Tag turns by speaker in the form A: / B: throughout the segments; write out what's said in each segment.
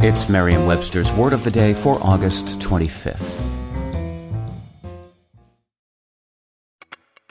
A: It's Merriam Webster's Word of the Day for August 25th.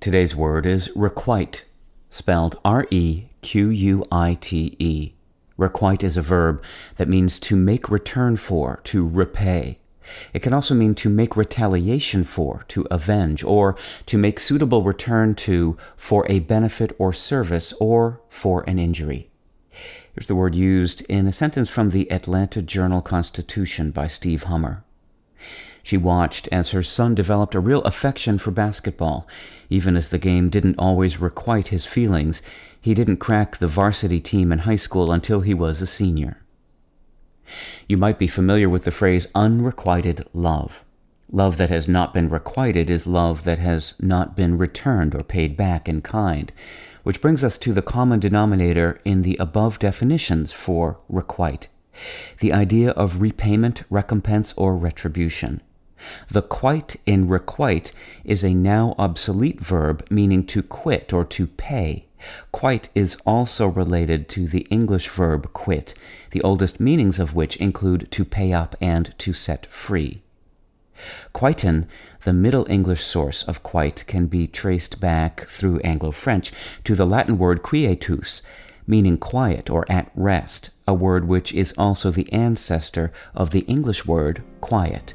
A: Today's word is requite, spelled R E Q U I T E. Requite is a verb that means to make return for, to repay. It can also mean to make retaliation for, to avenge, or to make suitable return to for a benefit or service or for an injury. Here's the word used in a sentence from the Atlanta Journal Constitution by Steve Hummer. She watched as her son developed a real affection for basketball. Even as the game didn't always requite his feelings, he didn't crack the varsity team in high school until he was a senior. You might be familiar with the phrase unrequited love. Love that has not been requited is love that has not been returned or paid back in kind, which brings us to the common denominator in the above definitions for requite the idea of repayment, recompense, or retribution. The quite in requite is a now obsolete verb meaning to quit or to pay. Quite is also related to the English verb quit, the oldest meanings of which include to pay up and to set free. Quiten, the Middle English source of quite, can be traced back through Anglo French to the Latin word quietus, meaning quiet or at rest, a word which is also the ancestor of the English word quiet.